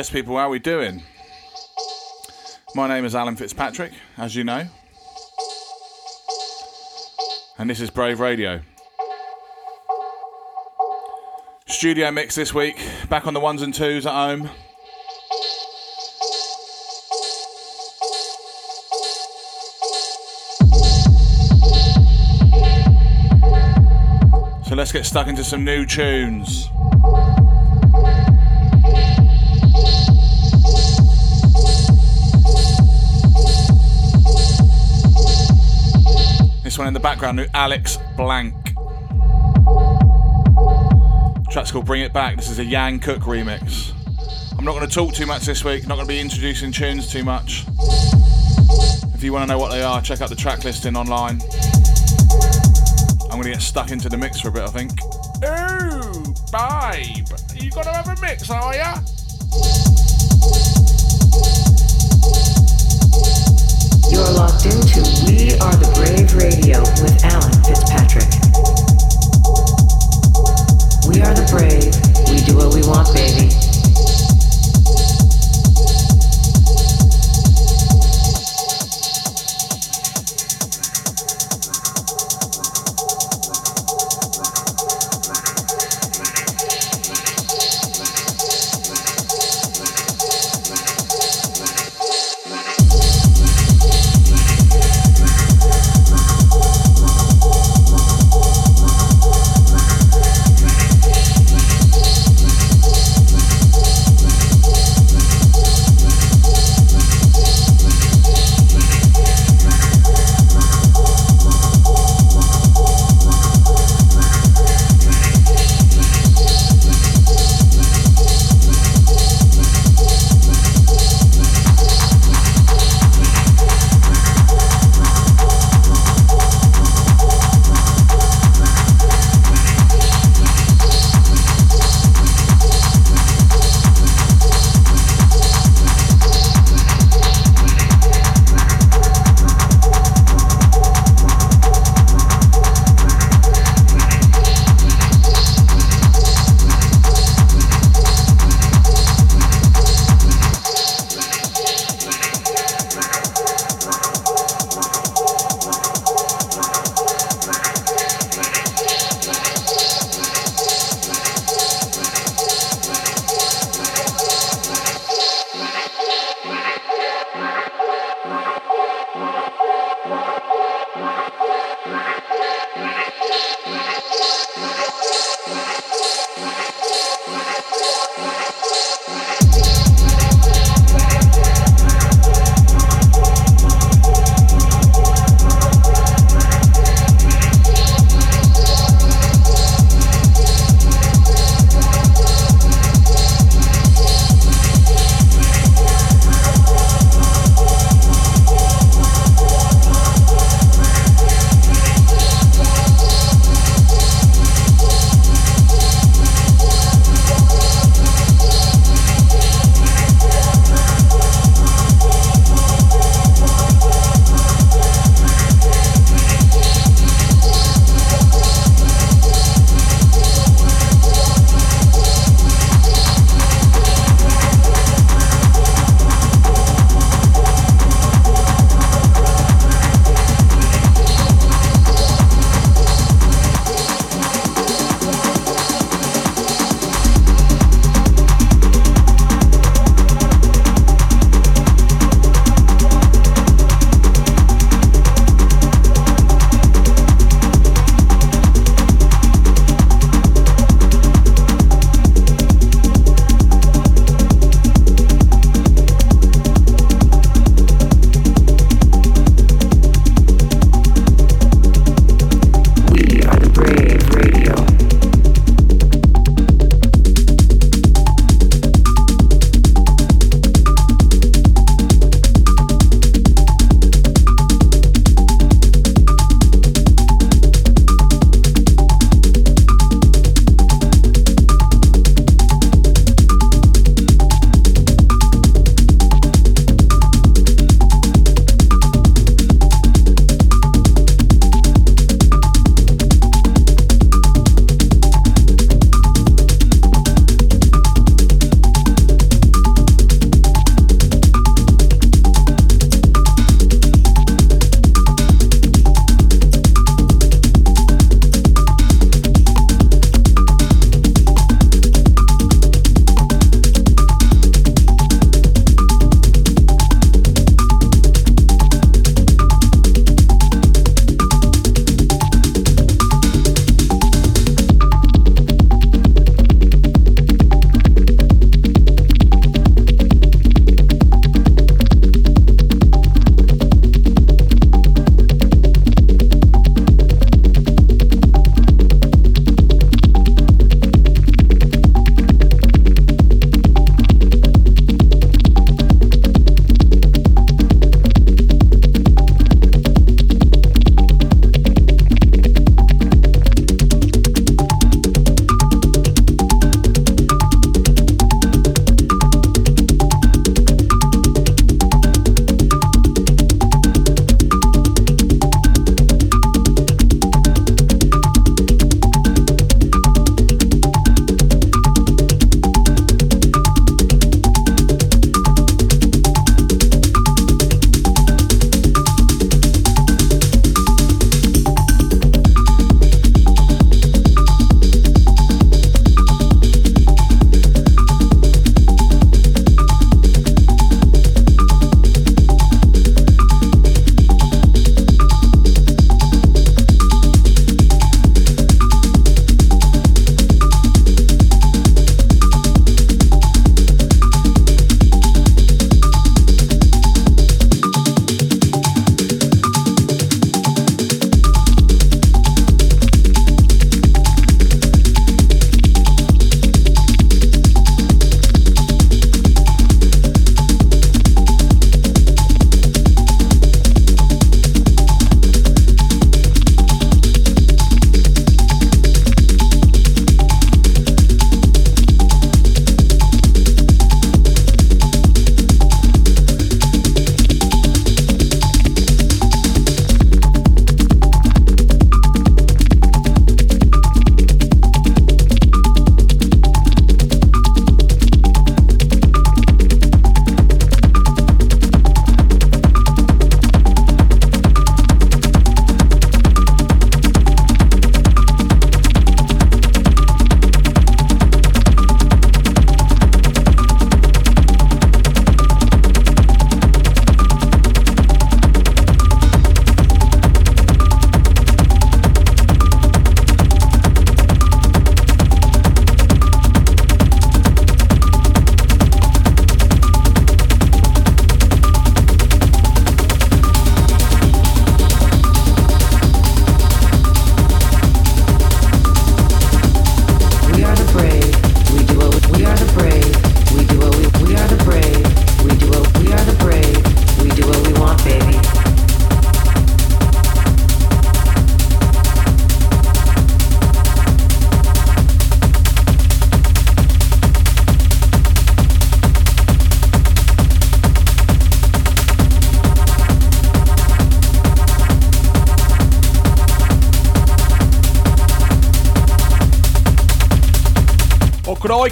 Yes, people, how are we doing? My name is Alan Fitzpatrick, as you know. And this is Brave Radio. Studio mix this week, back on the ones and twos at home. So let's get stuck into some new tunes. One in the background, new Alex Blank. Track's called Bring It Back. This is a Yan Cook remix. I'm not going to talk too much this week, not going to be introducing tunes too much. If you want to know what they are, check out the track listing online. I'm going to get stuck into the mix for a bit, I think. Ooh, babe, you got to have a mix, are ya? Baby.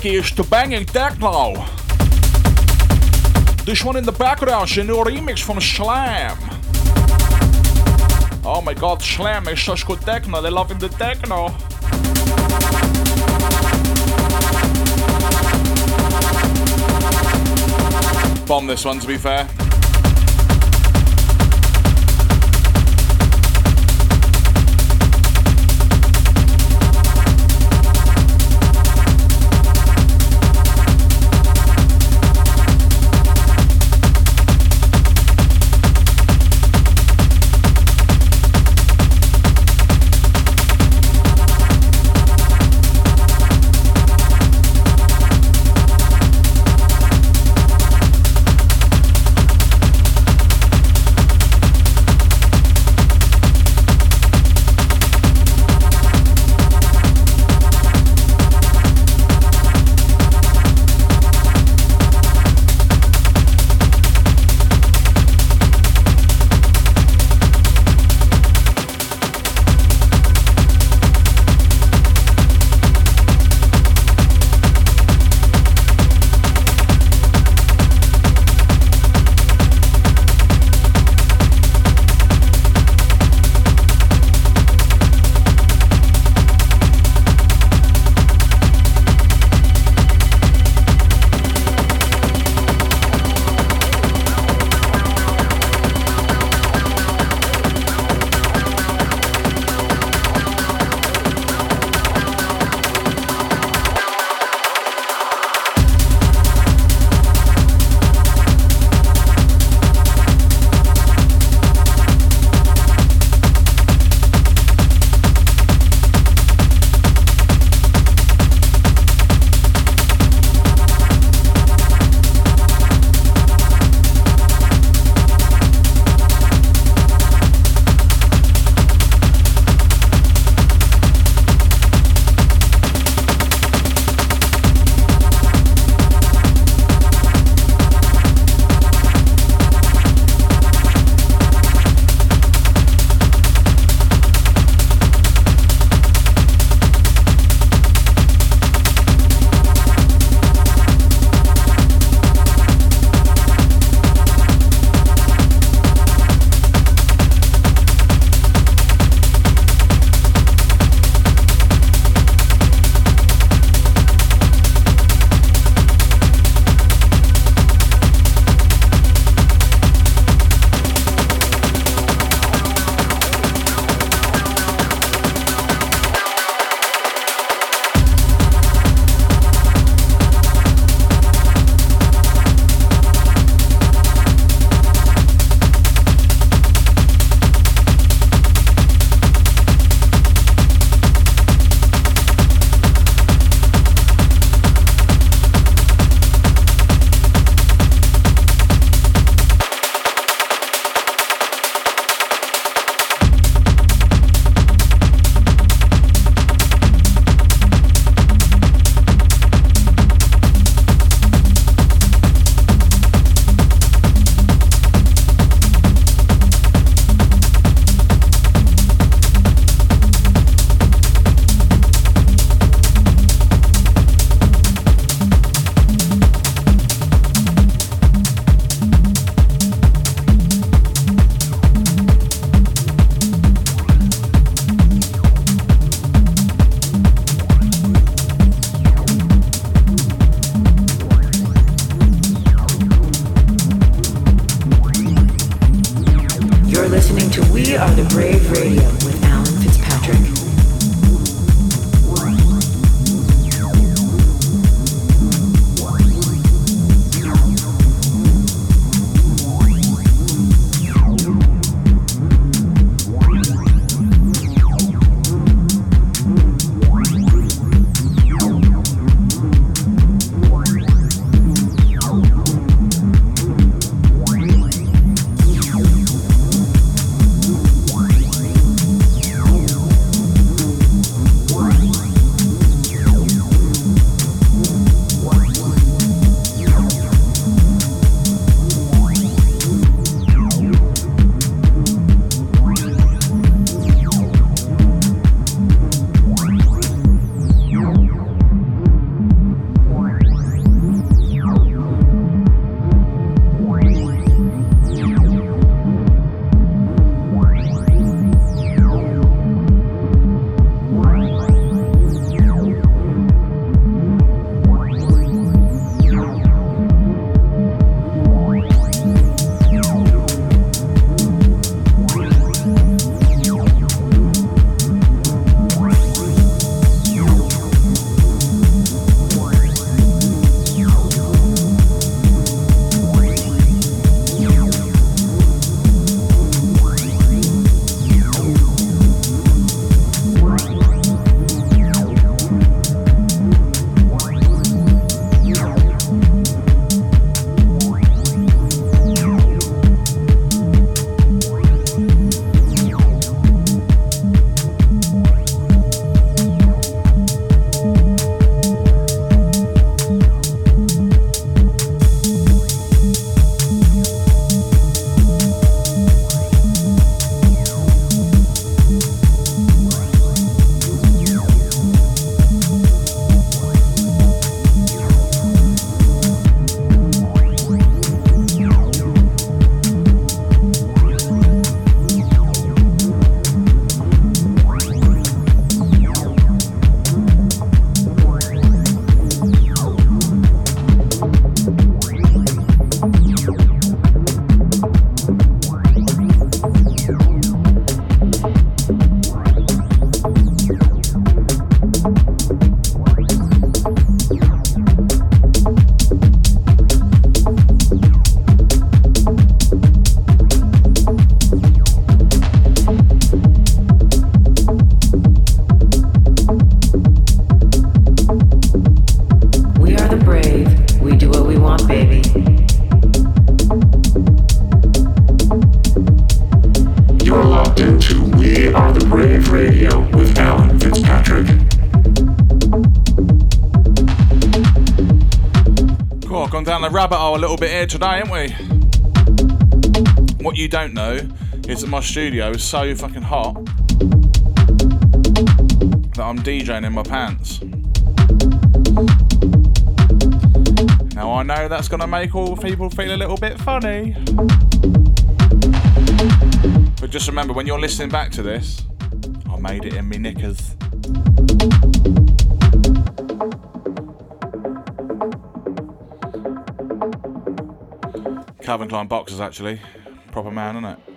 Is to banging techno. This one in the background a new remix from Slam. Oh my god, Slam is such good techno. They're loving the techno. Bomb this one to be fair. My studio is so fucking hot that I'm DJing in my pants. Now I know that's gonna make all people feel a little bit funny. But just remember when you're listening back to this, I made it in me knickers. Calvin Klein boxers actually. Proper man, isn't it?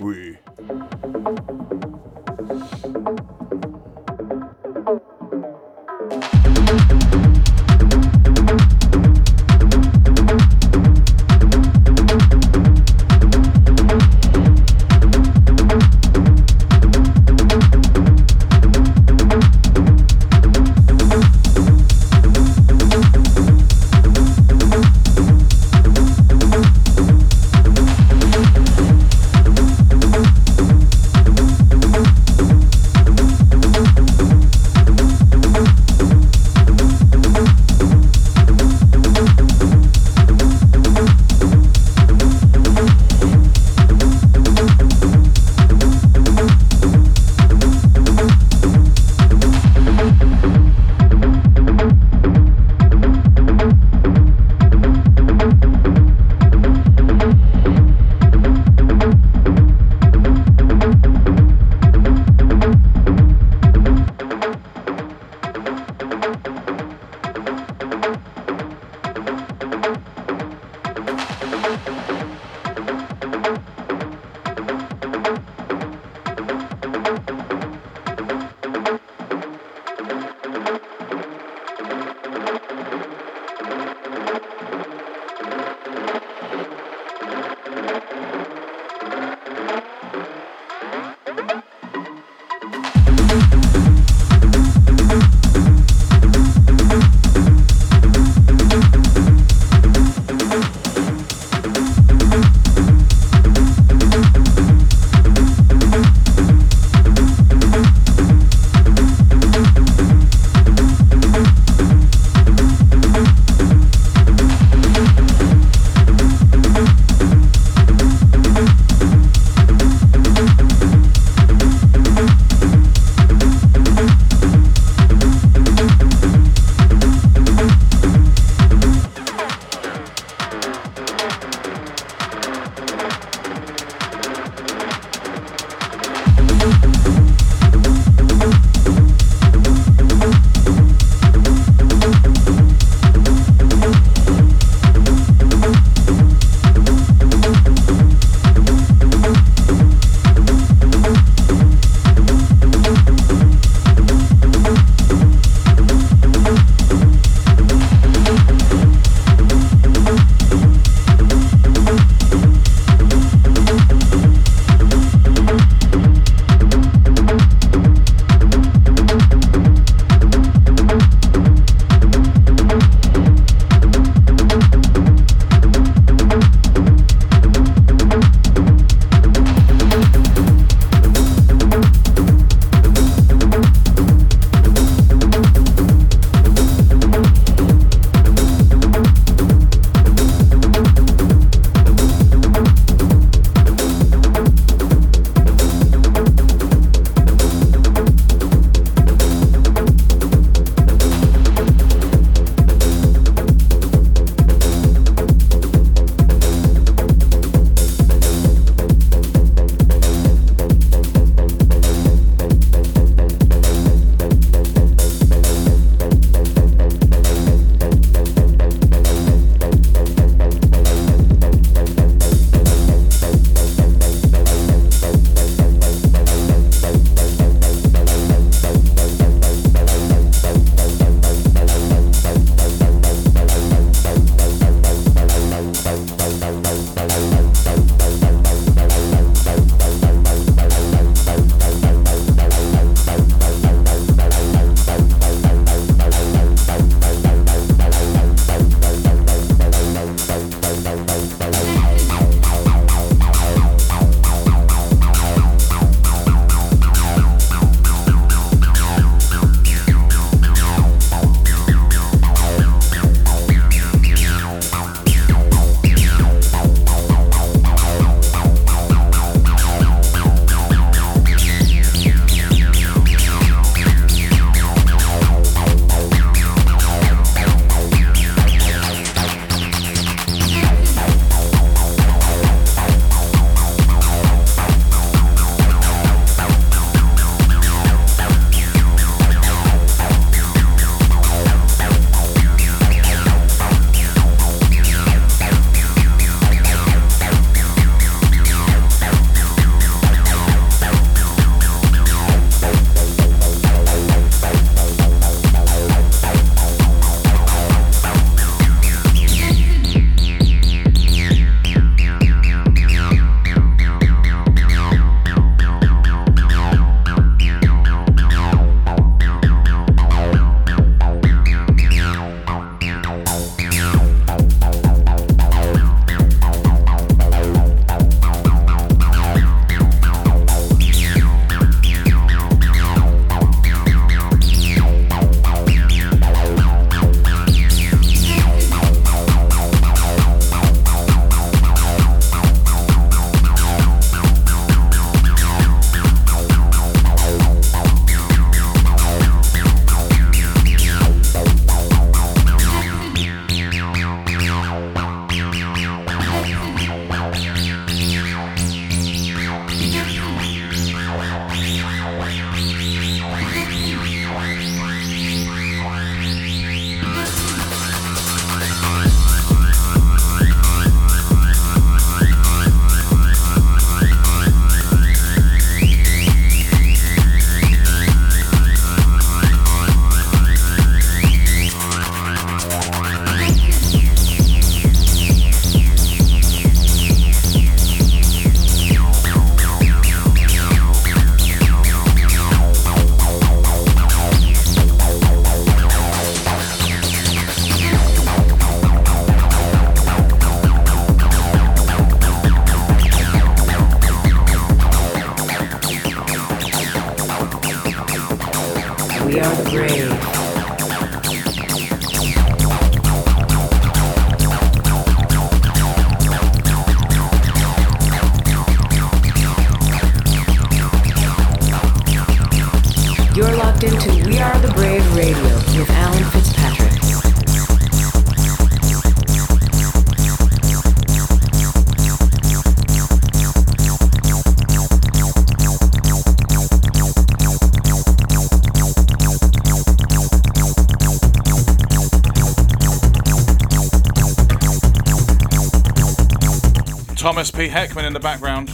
Thomas P. Heckmann in the background.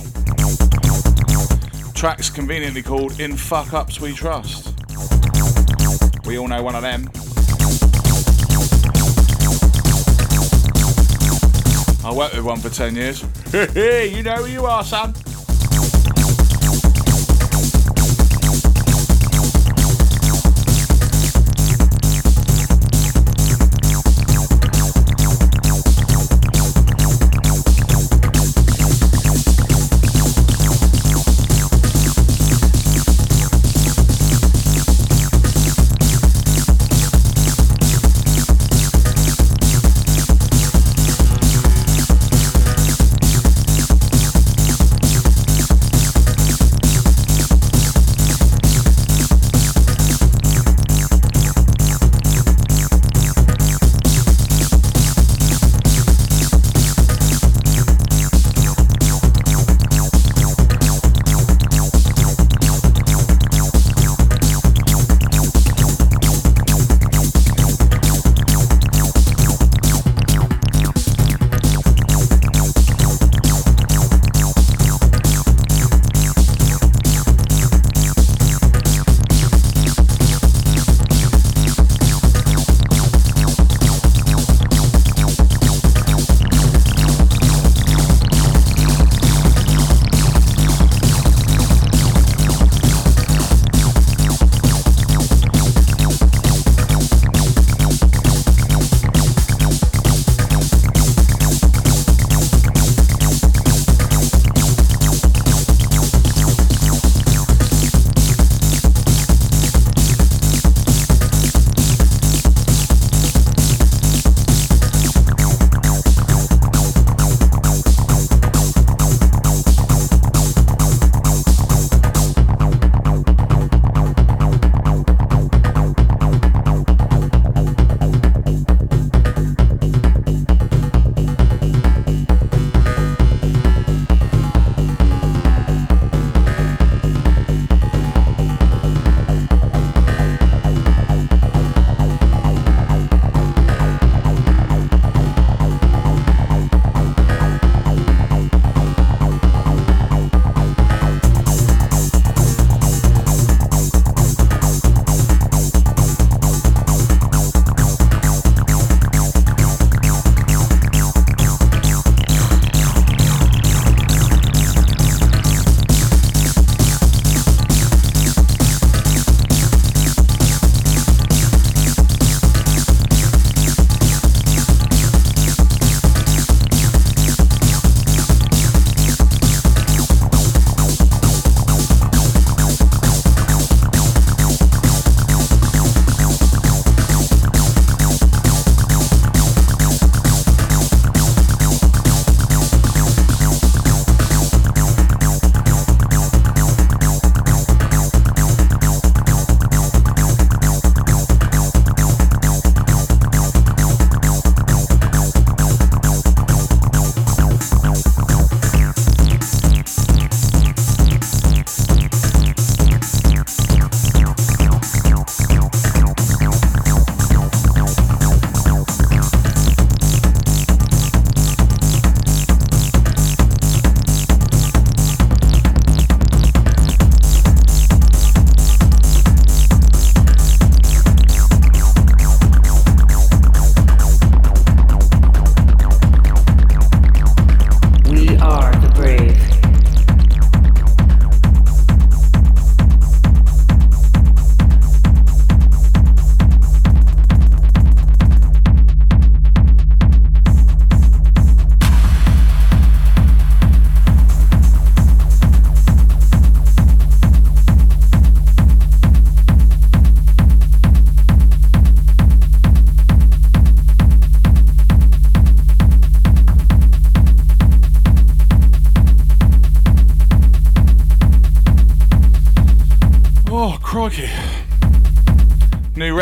Track's conveniently called In Fuck Ups We Trust. We all know one of them. I worked with one for 10 years. Hey you know who you are, son.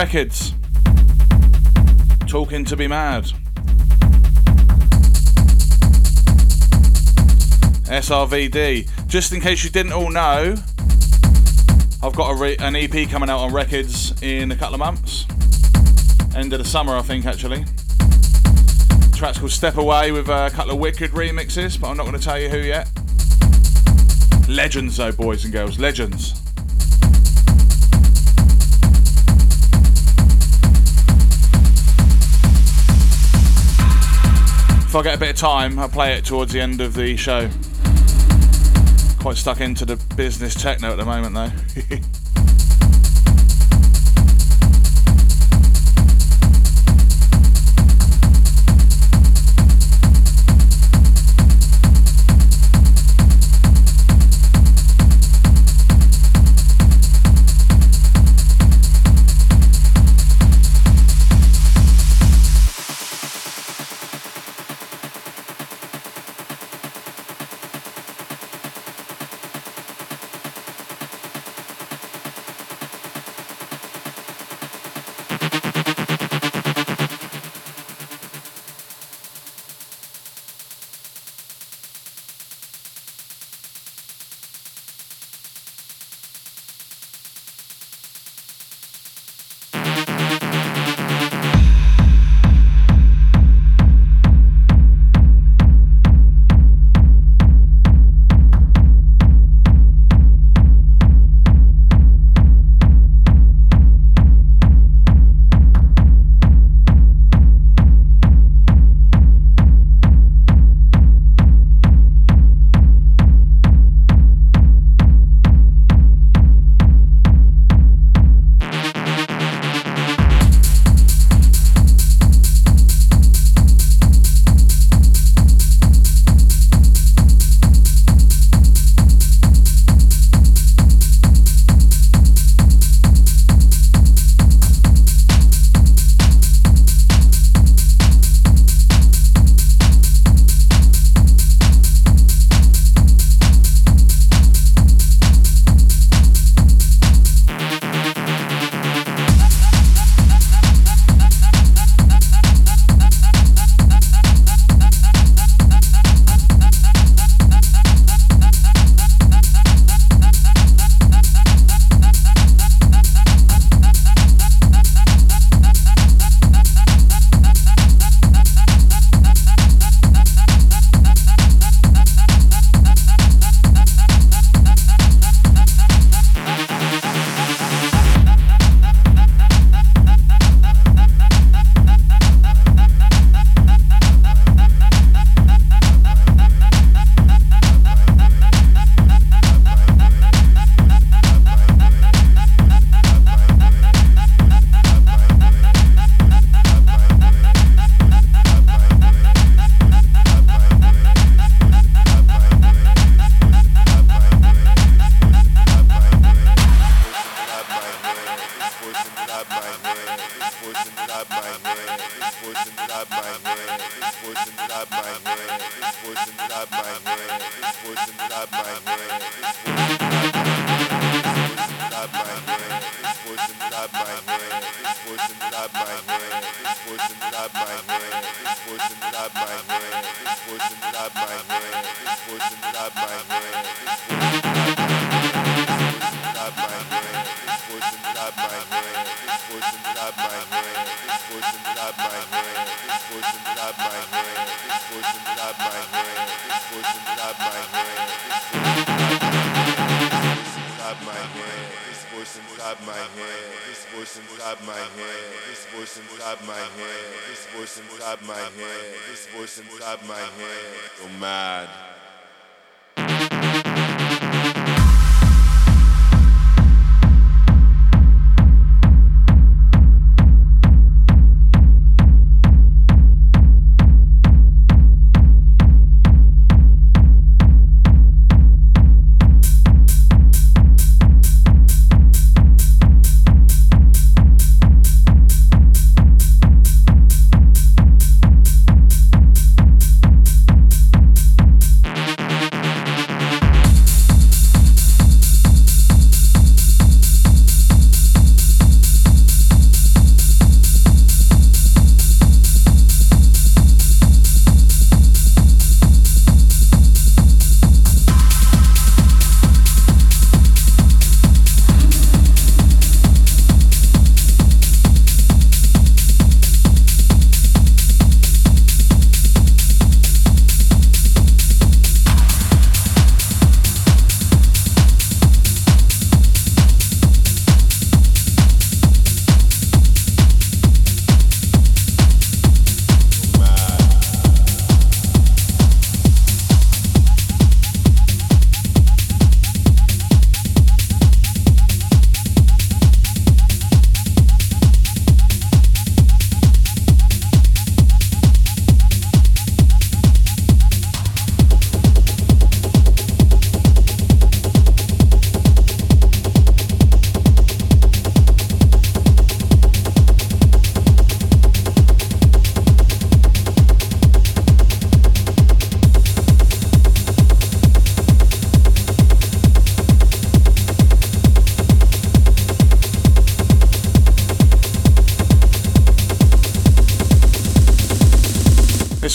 Records. Talking to be mad. SRVD. Just in case you didn't all know, I've got re- an EP coming out on records in a couple of months. End of the summer, I think, actually. The track's called Step Away with a couple of wicked remixes, but I'm not going to tell you who yet. Legends, though, boys and girls, legends. If I get a bit of time, I'll play it towards the end of the show. Quite stuck into the business techno at the moment, though.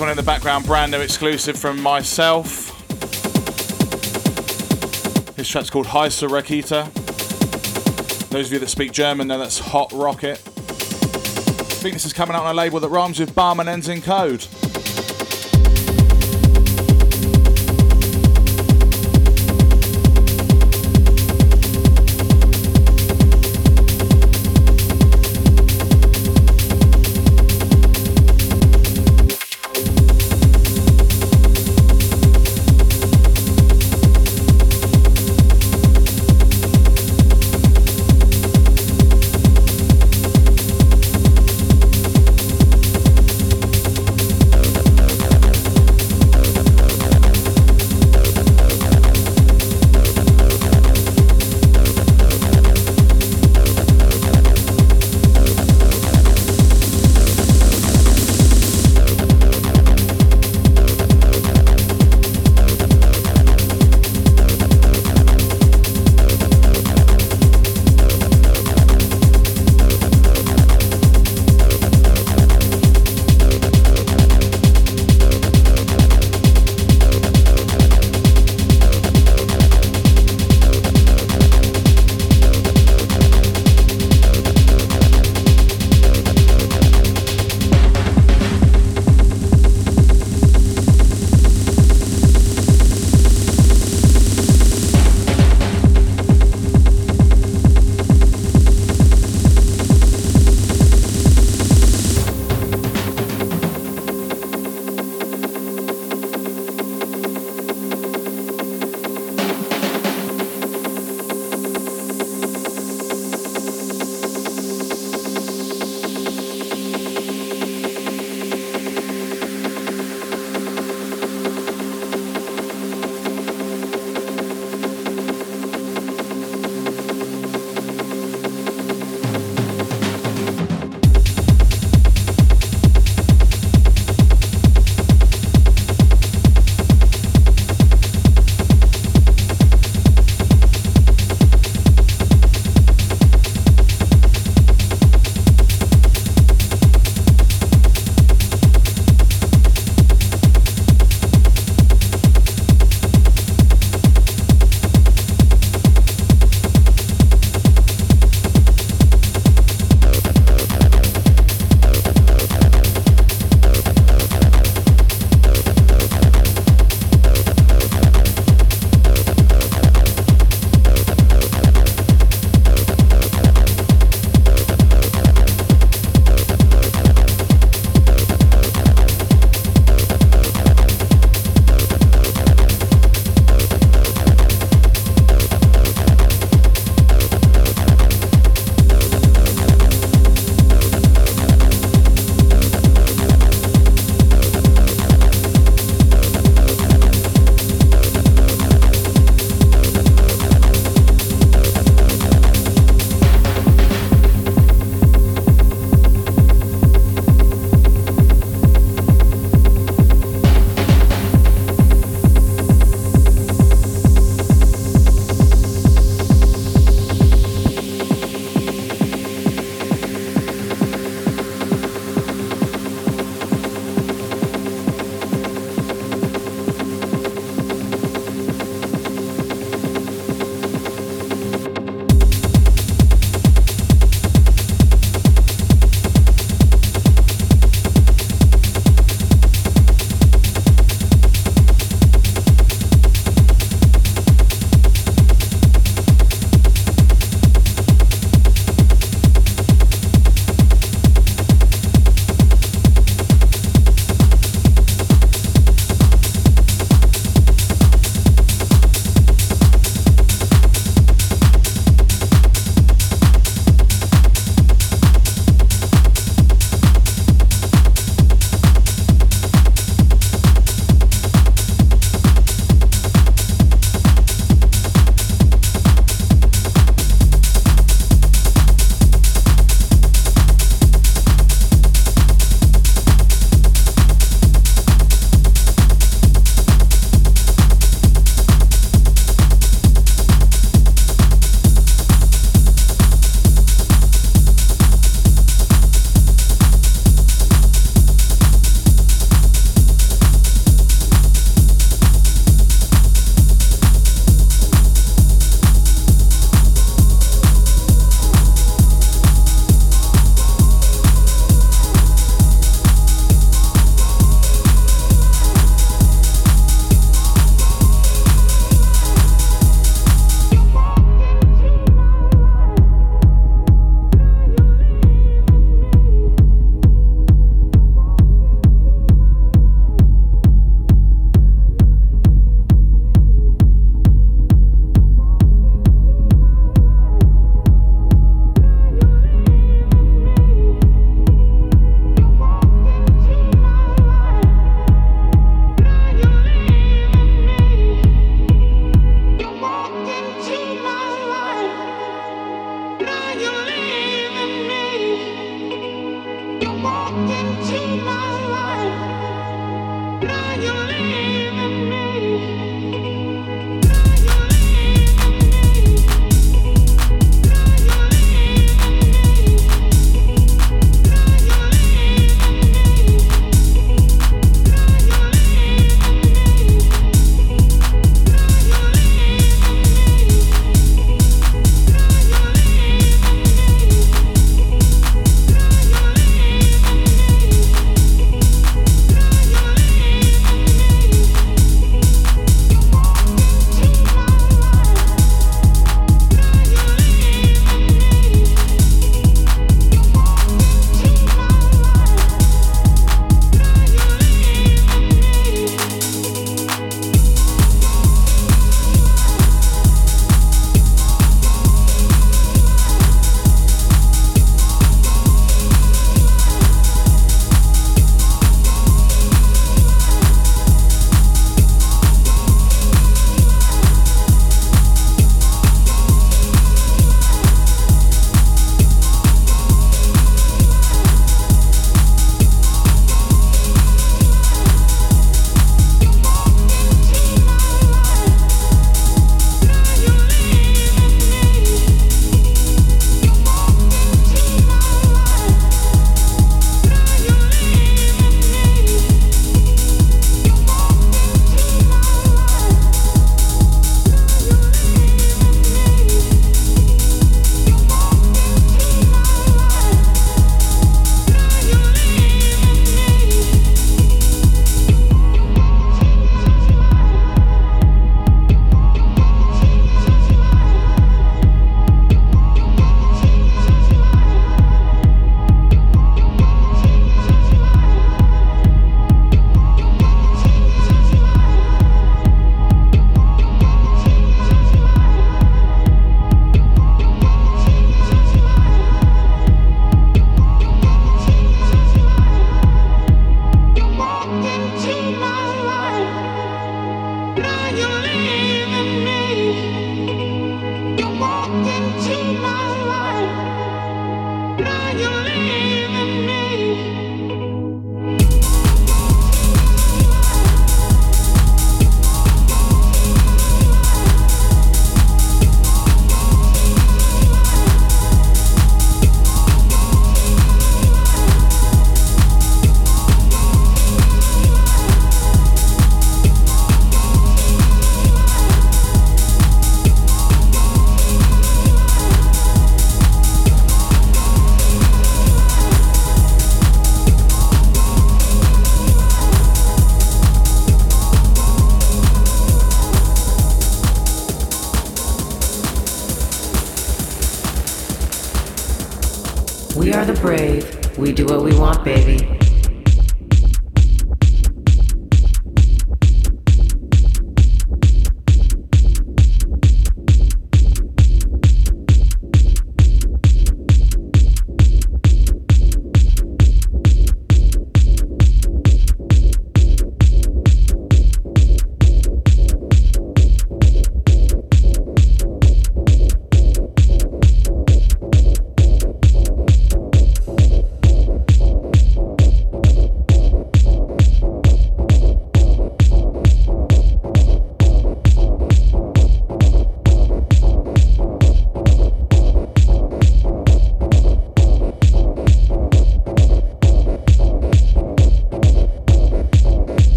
one in the background, brand new exclusive from myself. This track's called Heiße Rakete. Those of you that speak German know that's Hot Rocket. I think this is coming out on a label that rhymes with Barman and ends in code.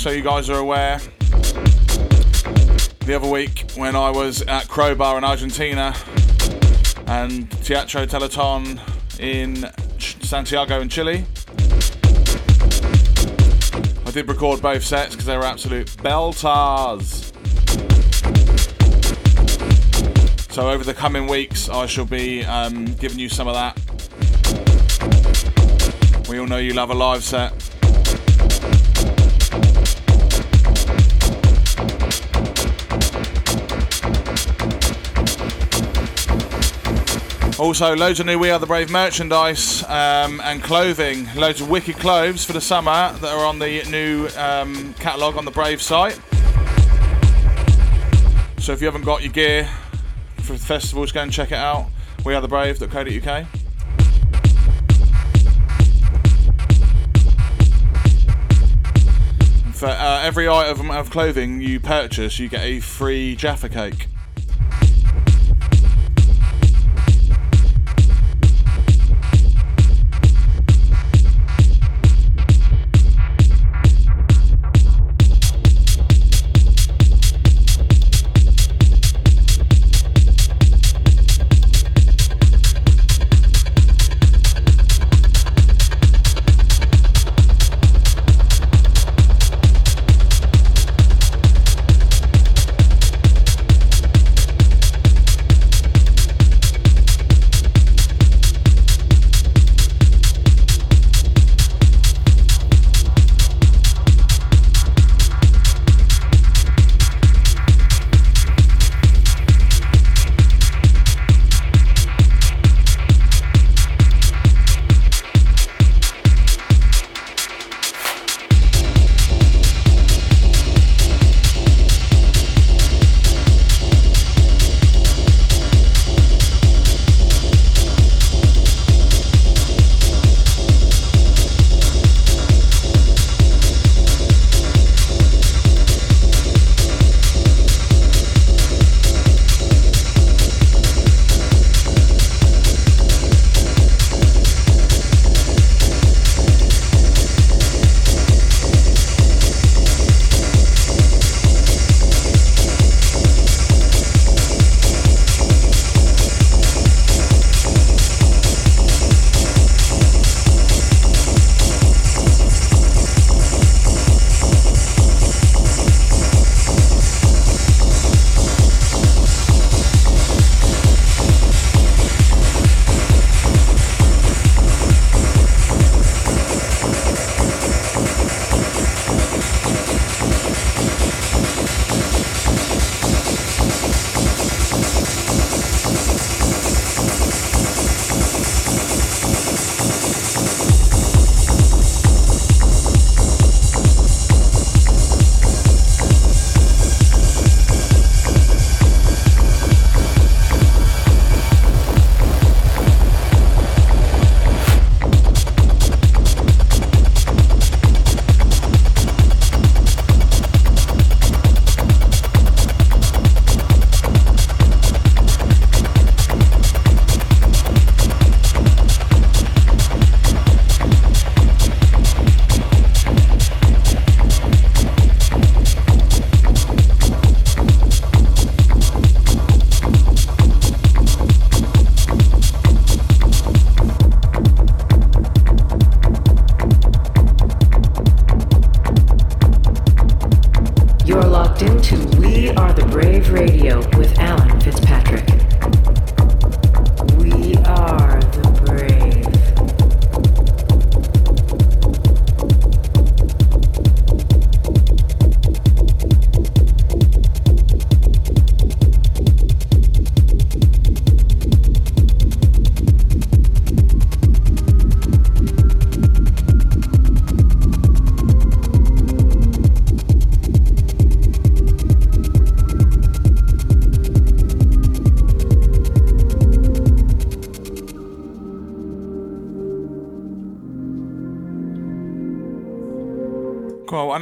So you guys are aware, the other week when I was at Crobar in Argentina and Teatro Teleton in Santiago in Chile, I did record both sets because they were absolute belters. So over the coming weeks, I shall be um, giving you some of that. We all know you love a live set. Also, loads of new We Are the Brave merchandise um, and clothing. Loads of wicked clothes for the summer that are on the new um, catalogue on the Brave site. So if you haven't got your gear for the festivals, go and check it out. We are the brave.co.uk. For uh, every item of clothing you purchase, you get a free Jaffa cake.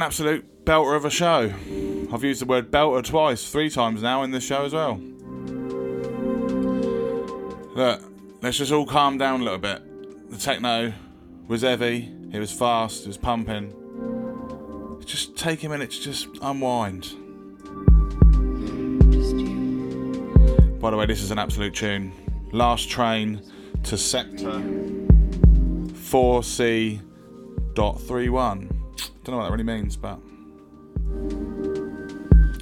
Absolute belter of a show. I've used the word belter twice, three times now in this show as well. Look, let's just all calm down a little bit. The techno was heavy, it was fast, it was pumping. Just take a minute to just unwind. By the way, this is an absolute tune. Last train to sector 4C.31. Don't know what that really means, but.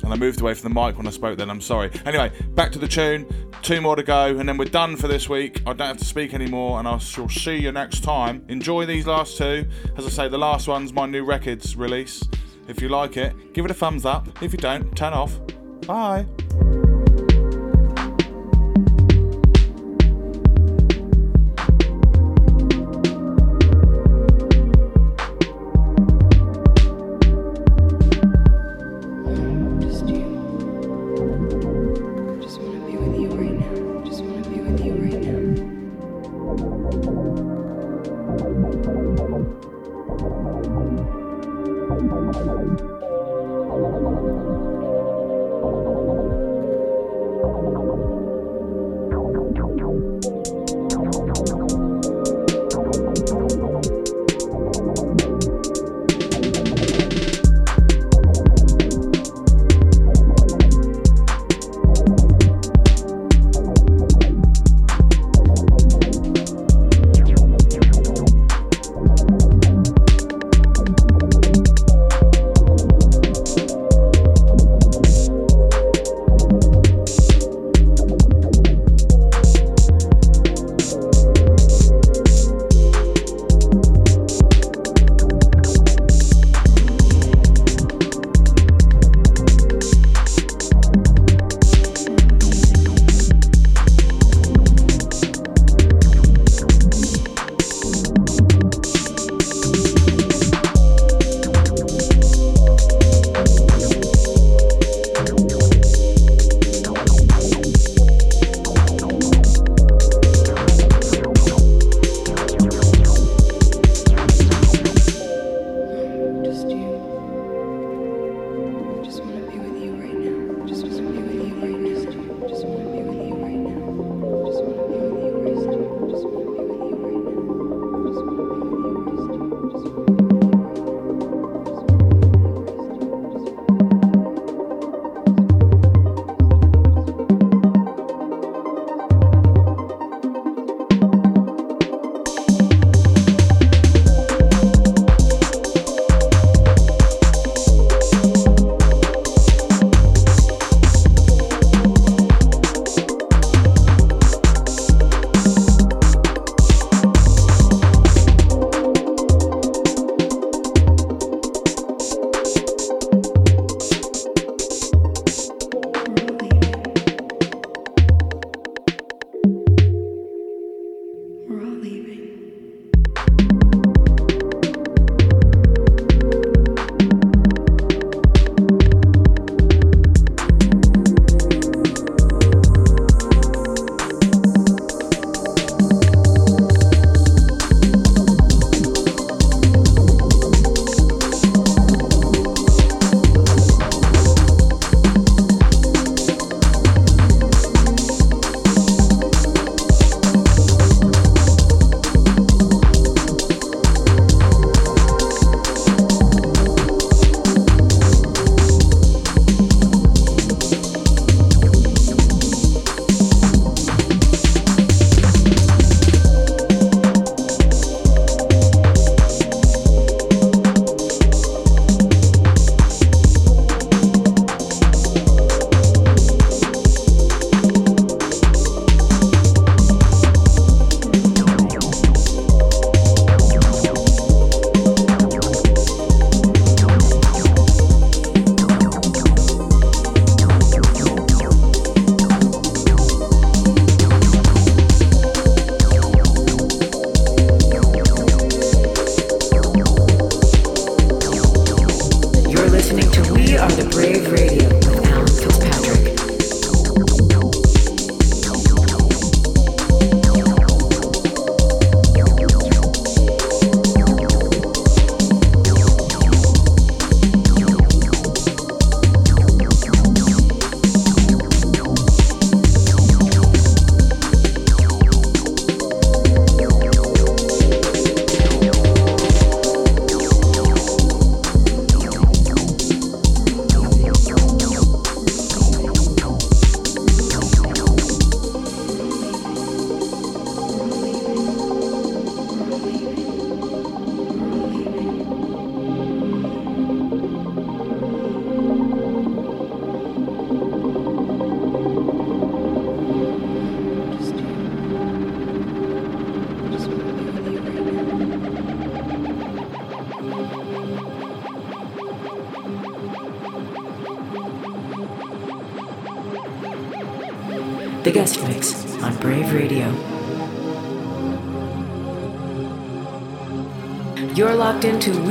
And I moved away from the mic when I spoke then, I'm sorry. Anyway, back to the tune. Two more to go, and then we're done for this week. I don't have to speak anymore, and I shall see you next time. Enjoy these last two. As I say, the last one's my new records release. If you like it, give it a thumbs up. If you don't, turn off. Bye.